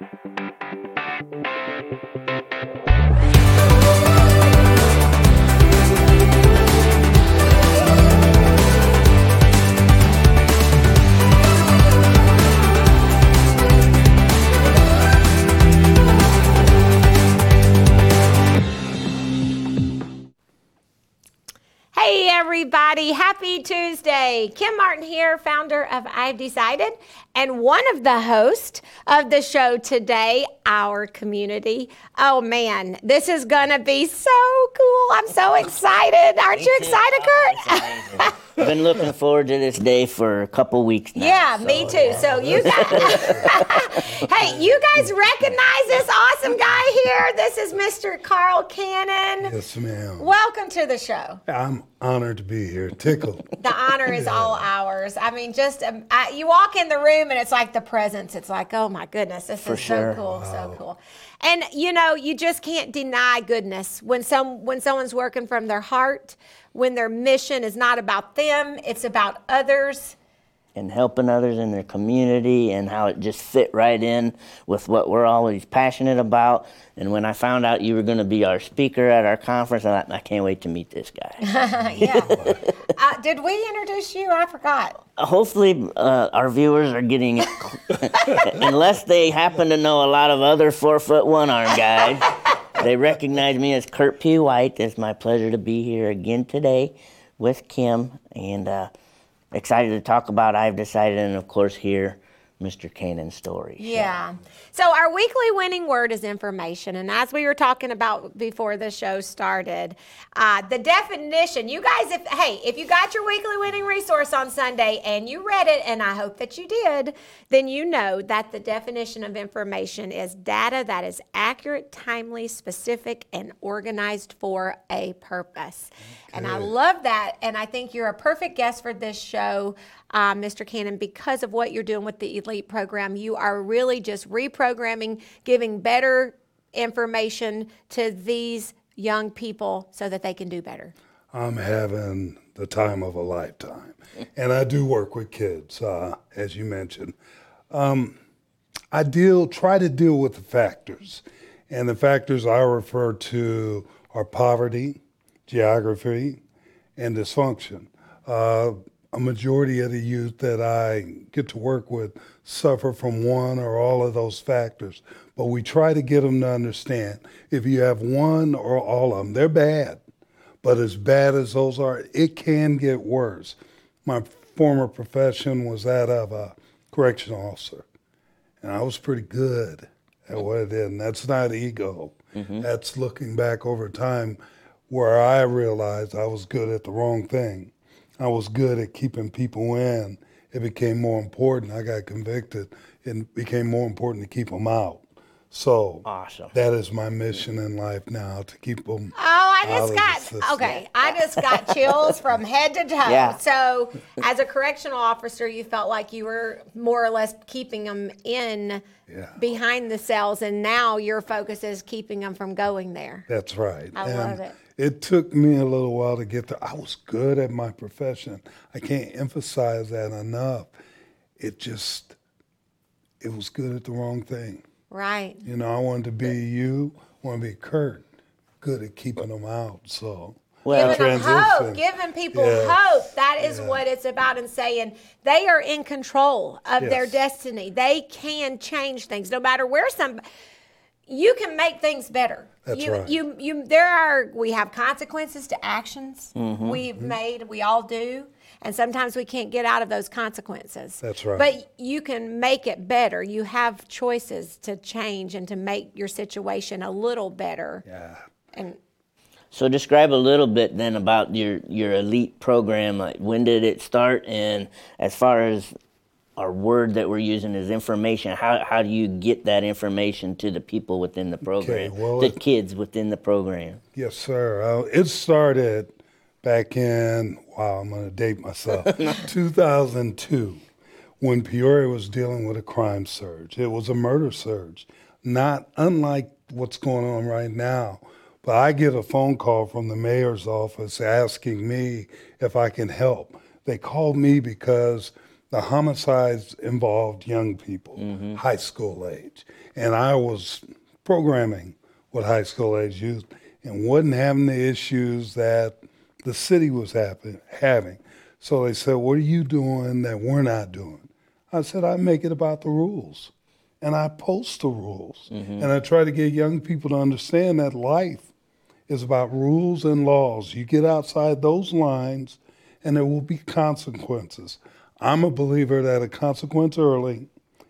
thank you. Tuesday. Kim Martin here, founder of I've Decided, and one of the hosts of the show today, Our Community. Oh, man, this is going to be so cool. I'm so excited. Aren't you excited, Kurt? I've been looking forward to this day for a couple weeks now. Yeah, so, me too. So you guys, hey, you guys recognize this awesome guy here? This is Mr. Carl Cannon. Yes, ma'am. Welcome to the show. I'm honored to be here. Tickled. The honor is all ours. I mean, just um, I, you walk in the room and it's like the presence. It's like, oh my goodness, this For is sure. so cool, so cool. And you know, you just can't deny goodness when some when someone's working from their heart, when their mission is not about them, it's about others. And helping others in their community and how it just fit right in with what we're always passionate about. And when I found out you were going to be our speaker at our conference, I thought, I can't wait to meet this guy. yeah. uh, did we introduce you? I forgot. Hopefully, uh, our viewers are getting it, unless they happen to know a lot of other four foot one arm guys. They recognize me as Kurt P. White. It's my pleasure to be here again today with Kim and uh, excited to talk about. I've Decided and, of course, hear Mr. Cannon's story. Yeah. So our weekly winning word is information, and as we were talking about before the show started, uh, the definition. You guys, if hey, if you got your weekly winning resource on Sunday and you read it, and I hope that you did, then you know that the definition of information is data that is accurate, timely, specific, and organized for a purpose. And I love that, and I think you're a perfect guest for this show uh, Mr. Cannon, because of what you're doing with the program. You are really just reprogramming, giving better information to these young people so that they can do better. I'm having the time of a lifetime. And I do work with kids, uh, as you mentioned. Um, I deal, try to deal with the factors. And the factors I refer to are poverty, geography, and dysfunction. Uh, a majority of the youth that I get to work with suffer from one or all of those factors. But we try to get them to understand if you have one or all of them, they're bad. But as bad as those are, it can get worse. My former profession was that of a correctional officer, and I was pretty good at what I did. And that's not ego, mm-hmm. that's looking back over time where I realized I was good at the wrong thing. I was good at keeping people in. It became more important. I got convicted. It became more important to keep them out. So Awesome. that is my mission in life now to keep them. Oh, I out just of got okay. I just got chills from head to toe. Yeah. So, as a correctional officer, you felt like you were more or less keeping them in Yeah. behind the cells, and now your focus is keeping them from going there. That's right. I love it. It took me a little while to get there. I was good at my profession. I can't emphasize that enough. It just, it was good at the wrong thing. Right. You know, I wanted to be you, I want to be Kurt, good at keeping them out. So, Well, giving them hope, giving people Yeah. hope. That is what it's about, and saying they are in control of their destiny. They can change things, no matter where some. You can make things better. That's you, right. You, you. There are. We have consequences to actions Mm-hmm. we've made. We all do, and sometimes we can't get out of those consequences. That's right. But you can make it better. You have choices to change and to make your situation a little better. yeah. And So describe a little bit then about your your elite program. Like when did it start, and as far as our word that we're using is information. How how do you get that information to the people within the program, well, the it- kids within the program? Yes, sir. Uh, it started back in, wow, I'm going to date myself, 2002, when Peoria was dealing with a crime surge. It was a murder surge, not unlike what's going on right now. But I get a phone call from the mayor's office asking me if I can help. They called me because the homicides involved young people, mm-hmm. high school age. And I was programming with high school age youth and wasn't having the issues that the city was happen, having. So they said, What are you doing that we're not doing? I said, I make it about the rules and I post the rules. Mm-hmm. And I try to get young people to understand that life is about rules and laws. You get outside those lines and there will be consequences. I'm a believer that a consequence early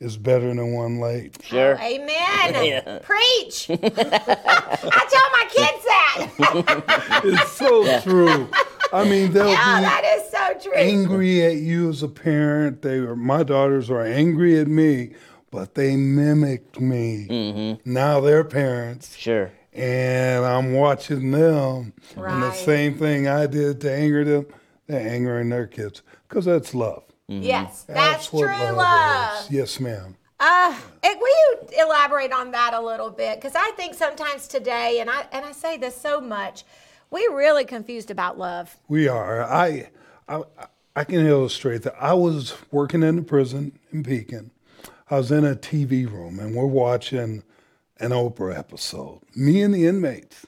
is better than one late. Sure. Amen. Yeah. Preach. I tell my kids that. It's so true. I mean, they'll yeah, be that is so true. angry at you as a parent. They were, my daughters are angry at me, but they mimicked me. Mm-hmm. Now they're parents. Sure. and I'm watching them. And the same thing I did to anger them, they're angering their kids because that's love. Yes, that's, what true love. is. Yes, ma'am. Uh, and will you elaborate on that a little bit? Because I think sometimes today, and I and I say this so much, we're really confused about love. We are. I, I, I can illustrate that. I was working in the prison in Pekin. I was in a TV room and we're watching an Oprah episode. Me and the inmates.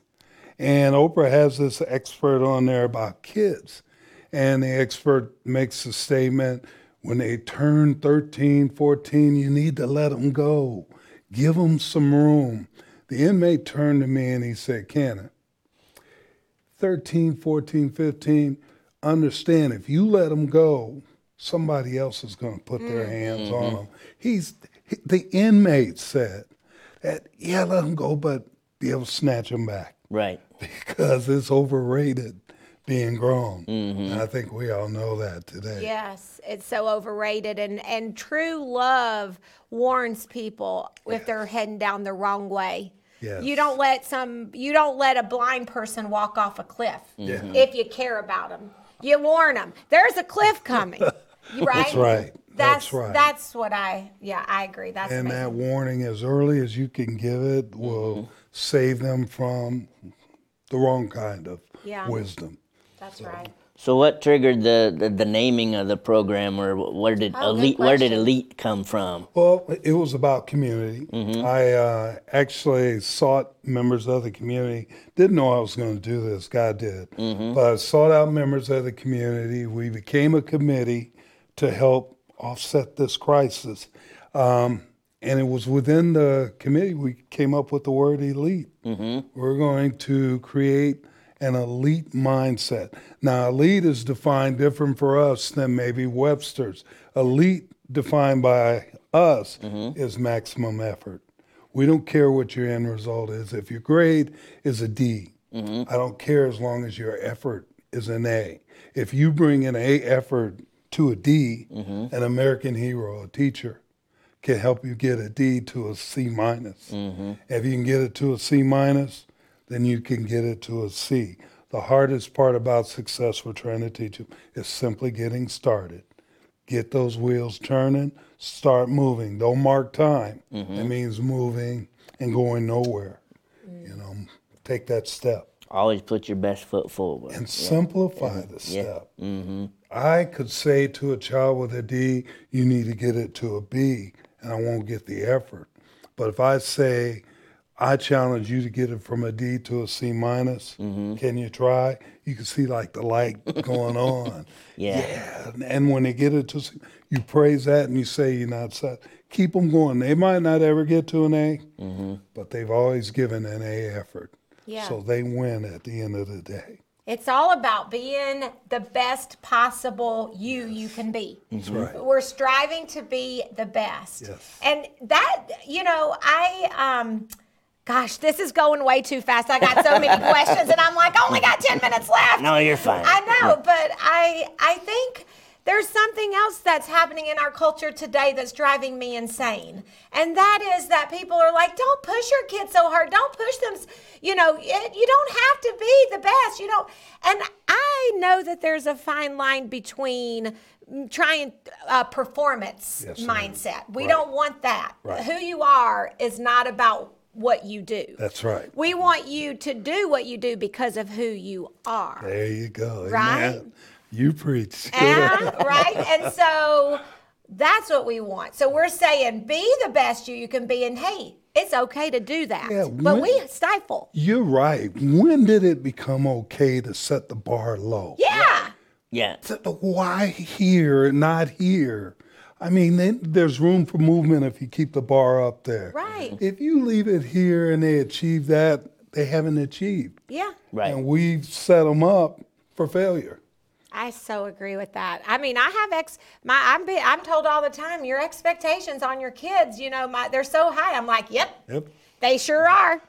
And Oprah has this expert on there about kids. And the expert makes a statement when they turn 13, 14, you need to let them go. Give them some room. The inmate turned to me and he said, Cannon, 13, 14, 15, understand if you let them go, somebody else is going to put their mm-hmm. hands on mm-hmm. them. He's he- the inmate said that yeah, let them go, but be able to snatch them back Right. because it's overrated being grown. Mm-hmm. And I think we all know that today. Yes, it's so overrated, and and true love warns people if they're heading down the wrong way. Yes. You don't let some. You don't let a blind person walk off a cliff. Mm-hmm. Yeah. If you care about them, you warn them. There's a cliff coming. Right? That's right. That's That's right. That's what I. Yeah, I agree. That's And that warning as early as you can give it will mm-hmm. save them from the wrong kind of Yeah. wisdom. That's right. So what triggered the, the, the naming of the program, or where did Oh, elite where did elite come from? Well, it was about community. I uh, actually sought members of the community. Didn't know I was going to do this. God did. But I sought out members of the community. We became a committee to help offset this crisis. Um, and it was within the committee we came up with the word elite. We're going to create an elite mindset. Now, elite is defined different for us than maybe Webster's. Elite, defined by us, mm-hmm. is maximum effort. We don't care what your end result is. If your grade is a D, mm-hmm. I don't care as long as your effort is an A. If you bring an A effort to a D, mm-hmm. an American hero, a teacher, can help you get a D to a C minus. If you can get it to a C minus, then you can get it to a C. The hardest part about success we're trying to teach them is simply getting started. Get those wheels turning, start moving. Don't mark time. Mm-hmm. It means moving and going nowhere. Mm. You know, take that step Always put your best foot forward. and simplify the step. Mm-hmm. I could say to a child with a D, you need to get it to a B, and I won't get the effort. But if I say, I challenge you to get it from a D to a C minus, mm-hmm. can you try? You can see like the light going on. Yeah. Yeah. And- And when they get it to, C, you praise that and you say you're not sad. Keep them going. They might not ever get to an A, mm-hmm. but they've always given an A effort. Yeah. So they win at the end of the day. It's all about being the best possible you you can be. That's right. Mm-hmm. We're striving to be the best. Yes. And that, you know, I um gosh, this is going way too fast. I got so many questions and I'm like, I only got 10 minutes left. No, you're fine. I know, but I I think there's something else that's happening in our culture today that's driving me insane. And that is that people are like, don't push your kids so hard. Don't push them. You know, it, you don't have to be the best. You know, and I know that there's a fine line between trying uh, performance Yes, mindset. We Right. don't want that. Right. Who you are is not about what you do. That's right. We want you to do what you do because of who you are. There you go. Right? Amen. You preach. Yeah, right. And so That's what we want. So we're saying be the best you you can be, and hey, it's okay to do that. Yeah, but we stifle. You're right. When did it become okay to set the bar low? Yeah. Yeah. Th- Why here, not here? I mean, then there's room for movement if you keep the bar up there. Right. If you leave it here and they achieve that, they haven't achieved. Yeah. Right. And we've set them up for failure. I so agree with that. I mean, I have ex my I'm be, I'm told all the time your expectations on your kids, you know, my they're so high. I'm like, yep, Yep. they sure are.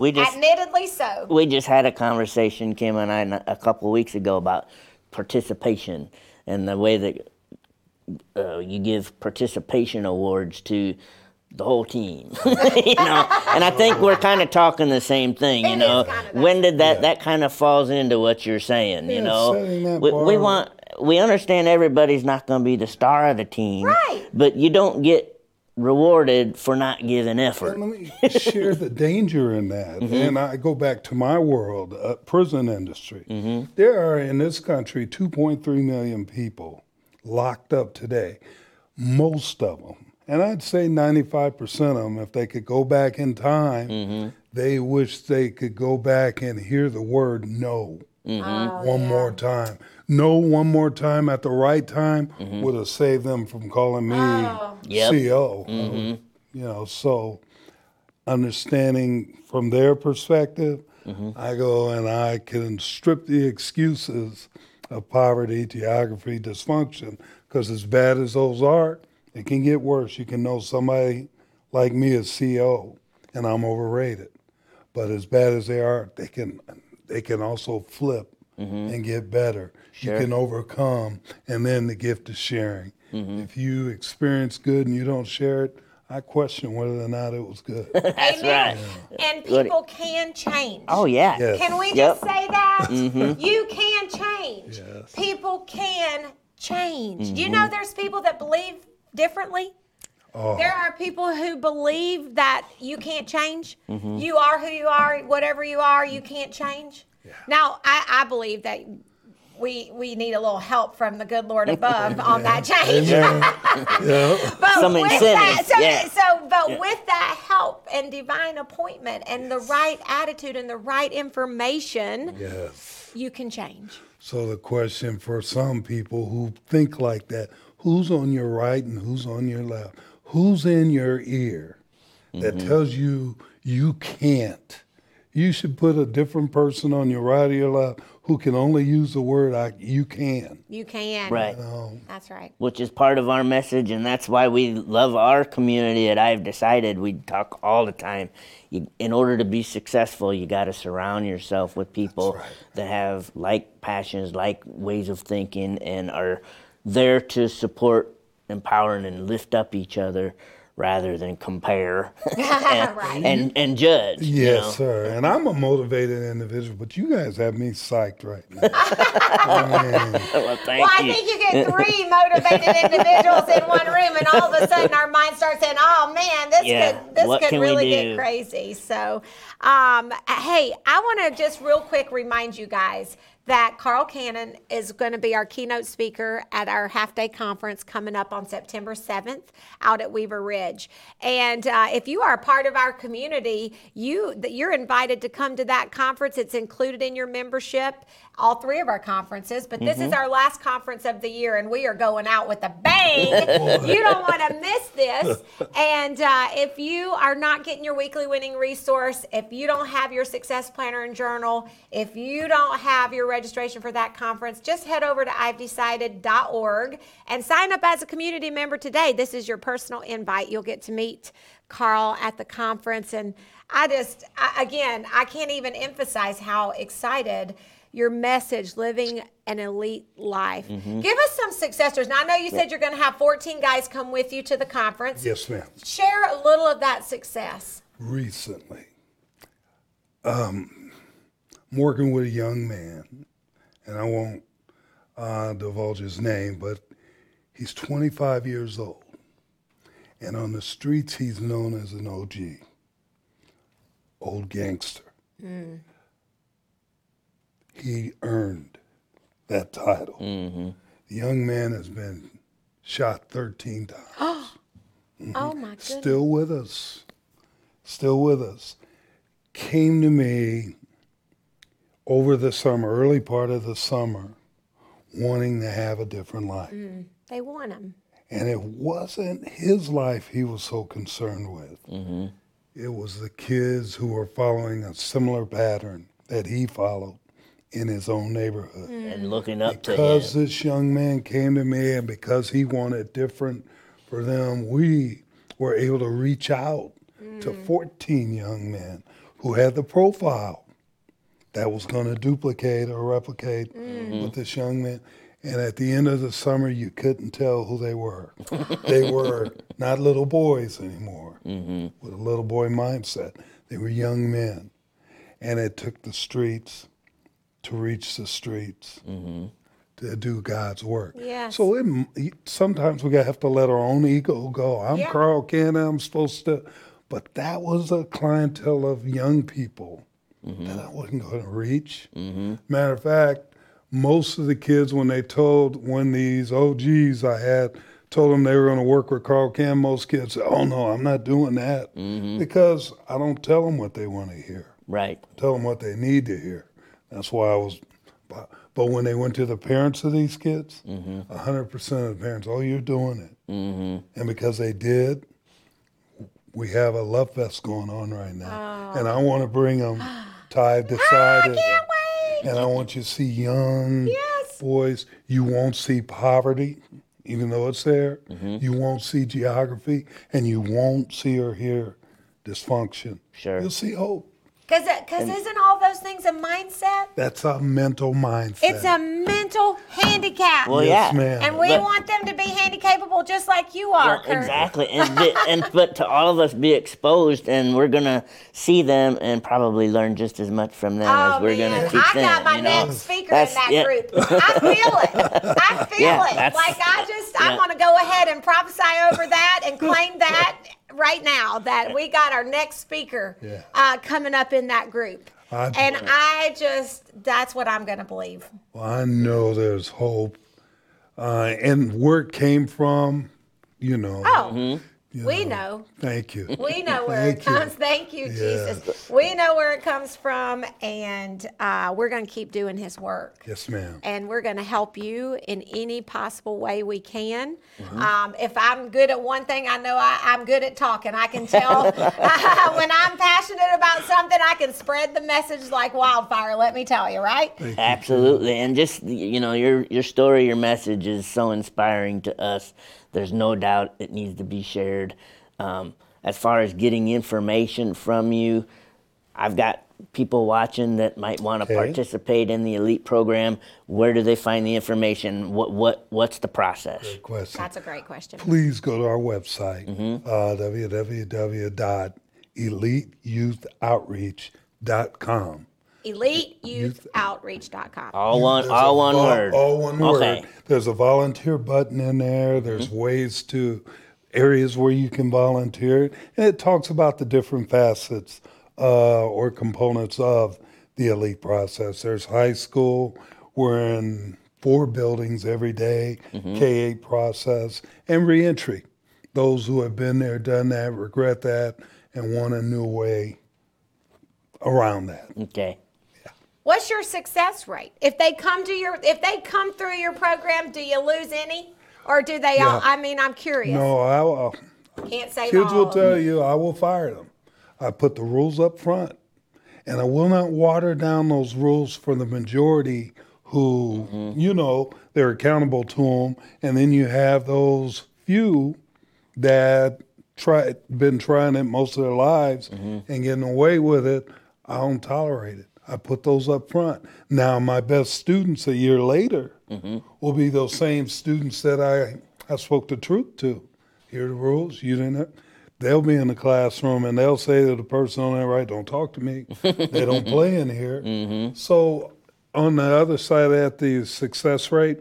We just Admittedly so. we just had a conversation, Kim and I, a couple of weeks ago about participation and the way that uh, you give participation awards to the whole team. you know, and I think we're kind of talking the same thing. You It is know, when did that that kind of falls into what you're saying? Yeah, you know, setting we, we want we understand everybody's not going to be the star of the team, Right. But you don't get rewarded for not giving effort. And let me share the danger in that. And I go back to my world, uh, prison industry. There are in this country 2.3 million people locked up today. Most of them, and I'd say 95% of them, if they could go back in time, mm-hmm. they wish they could go back and hear the word no mm-hmm. one oh, more time. No one more time at the right time mm-hmm. would have saved them from calling me oh. Yep. CO. You know, so understanding from their perspective, I go and I can strip the excuses of poverty, geography, dysfunction, because as bad as those are, it can get worse. You can know somebody like me as CO, and I'm overrated. But as bad as they are, they can they can also flip mm-hmm. and get better. You can overcome, and then the gift of sharing. Mm-hmm. If you experience good and you don't share it, I question whether or not it was good. That's Amen. right. And people can change. Oh yeah. Yes. Can we Yep. just say that? You can change. Yes. People can change. Do you know there's people that believe differently? Oh. There are people who believe that you can't change. Mm-hmm. You are who you are, whatever you are, you can't change. Yeah. Now, I, I believe that we we need a little help from the good Lord above on that change. yeah. But Some with that, so, yeah. so but with that help and divine appointment and the right attitude and the right information, Yes. you can change. So the question for some people who think like that, who's on your right and who's on your left? Who's in your ear that mm-hmm. tells you you can't? You should put a different person on your right or your left who can only use the word I, you can. You can. Right. That's right. which is part of our message, and that's why we love our community. At I've decided we talk all the time. You, in order to be successful, you got to surround yourself with people right. that have like passions, like ways of thinking, and are there to support, empower, and lift up each other rather than compare and, Right. and and judge. you Yes, know? sir. And I'm a motivated individual, but you guys have me psyched right now. I mean, Well, thank Well, I you. think you get three motivated individuals in one room, and all of a sudden our mind starts saying, "Oh man, this Yeah, could this what could really get crazy." So, um, hey, I want to just real quick remind you guys that Carl Cannon is going to be our keynote speaker at our half day conference coming up on September 7th out at Weaver Ridge. And uh, if you are a part of our community, you you're invited to come to that conference. It's included in your membership. All three of our conferences, but this Mm-hmm. is our last conference of the year, and we are going out with a bang. you don't want to miss this. And uh, if you are not getting your weekly winning resource, if you don't have your success planner and journal, if you don't have your registration for that conference, just head over to i'vedecided.org and sign up as a community member today. This is your personal invite. You'll get to meet Carl at the conference. And I just, I, again, I can't even emphasize how excited your message, living an elite life. Give us some successors. Now, I know you said you're going to have 14 guys come with you to the conference. yes, ma'am. Share a little of that success. recently. Um, I'm working with a young man, and I won't uh, divulge his name, but he's 25 years old. And on the streets, he's known as an OG, old gangster. Mm. He earned that title. Mm-hmm. The young man has been shot 13 times. Oh mm-hmm. my goodness. Still with us. Still with us. Came to me over the summer, early part of the summer, wanting to have a different life. Mm, they want them. And it wasn't his life he was so concerned with. Mm-hmm. It was the kids who were following a similar pattern that he followed in his own neighborhood. Mm. and looking up to Because him. this young man came to me and because he wanted different for them, we were able to reach out to mm. 14 young men who had the profile that was going to duplicate or replicate mm-hmm. with this young man. And at the end of the summer, you couldn't tell who they were. they were not little boys anymore mm-hmm. with a little boy mindset. They were young men. And it took the streets to reach the streets mm-hmm. to do God's work. Yes. So it, sometimes we have to let our own ego go. I'm Yeah. Carl Cannon, I'm supposed to. But that was a clientele of young people Mm-hmm. that I wasn't going to reach. Mm-hmm. Matter of fact, most of the kids, when they told, when these OGs I had told them they were going to work with Carl Cam, most kids said, oh no, I'm not doing that. Mm-hmm. Because I don't tell them what they want to hear Right. tell them what they need to hear. That's why I was. But, when they went to the parents of these kids, 100 percent of the parents, oh, you're doing it, mm-hmm. and because they did, we have a love fest going on right now, ah. and I want to bring them. Ah. Ty decided, ah, Can't wait. and I want you to see young Yes. boys. You won't see poverty, even though it's there. Mm-hmm. You won't see geography, and you won't see or hear dysfunction. Sure. You'll see hope. Because because isn't all those things a mindset? That's a mental mindset. It's a mental handicap. Well, yes, yeah. ma'am. and we But- want them to be handicapable just like you are. Well, Kurt. exactly, and be, and but to all of us be exposed, and we're gonna see them and probably learn just as much from them Oh as we're man, gonna teach I them. got my you know? next speaker That's- in that yeah. group. I feel it. I feel Yeah, it. that's- Like I just, I'm yeah. gonna go ahead and prophesy over that and claim that right now that we got our next speaker Yeah. uh, coming up in that group. I- and I just, that's what I'm gonna believe. Well, I know there's hope. Uh, and where it came from, you know. Oh, Mm-hmm. We know. Thank you. We know where it Thank you. comes. Thank you, Yeah. Jesus. We know where it comes from, and uh, we're going to keep doing His work. Yes, ma'am. And we're going to help you in any possible way we can. Mm-hmm. Um, if I'm good at one thing, I know I, I'm good at talking. I can tell when I'm passionate about something, I can spread the message like wildfire. Let me tell you, right? Absolutely, and just you know, your your story, your message is so inspiring to us. There's no doubt it needs to be shared. Um, as far as getting information from you, I've got people watching that might want to Okay. participate in the elite program. Where do they find the information? What what what's the process? Good question. That's a great question. Please go to our website, Mm-hmm. uh, www.eliteyouthOutreach.com. EliteYouthOutreach.com. All one all one vol- word. All one word. Okay. There's a volunteer button in there. There's Mm-hmm. ways to areas where you can volunteer, and it talks about the different facets uh, or components of the elite process. There's high school. We're in four buildings every day, Mm-hmm. K8 process, and reentry. Those who have been there, done that, regret that, and want a new way around that. Okay. What's your success rate? If they come to your, if they come through your program, do you lose any, or do they all? I mean, I'm curious. No, I, uh, Can't say Kids all. will tell you I will fire them. I put the rules up front, and I will not water down those rules for the majority who, you know, they're accountable to them. And then you have those few that try been trying it most of their lives and getting away with it. I don't tolerate it. I put those up front. Now, my best students a year later mm-hmm. will be those same students that I, I spoke the truth to. Here are the rules. You didn't. They'll be in the classroom and they'll say to the person on their right, "Don't talk to me." they don't play in here. Mm-hmm. So, on the other side of that, the success rate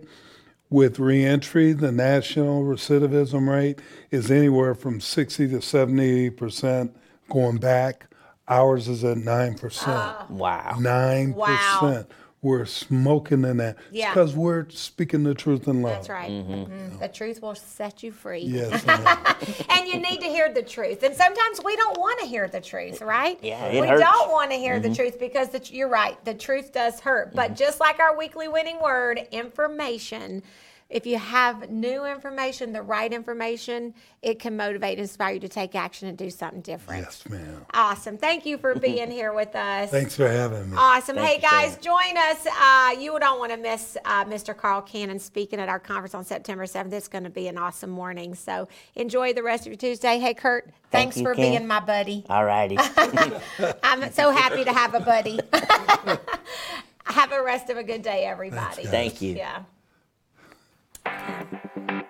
with reentry, the national recidivism rate is anywhere from sixty to seventy percent going back. Ours is at nine percent. Wow. Nine Wow. percent. we're smoking in that. Yeah. Because we're speaking the truth in love. That's right. Mhm. The truth will set you free. Yes. ma'am. and you need to hear the truth. And sometimes we don't want to hear the truth, right? Yeah, it we hurts. Mm-hmm. don't want to hear the truth because the, you're right. The truth does hurt. But just like our weekly winning word, information. If you have new information, the right information, it can motivate and inspire you to take action and do something different. yes, ma'am. Awesome. Thank you for being here with us. Thanks for having me. Awesome. Thank hey, you, guys, Sarah. join us. Uh, you don't want to miss uh, Mr. Carl Cannon speaking at our conference on September 7th. It's going to be an awesome morning. So enjoy the rest of your Tuesday. Hey, Kurt, thanks you, for Ken. being my buddy. All righty. I'm so happy to have a buddy. have a rest of a good day, everybody. Thanks, guys. Thank you. Yeah. Thank you.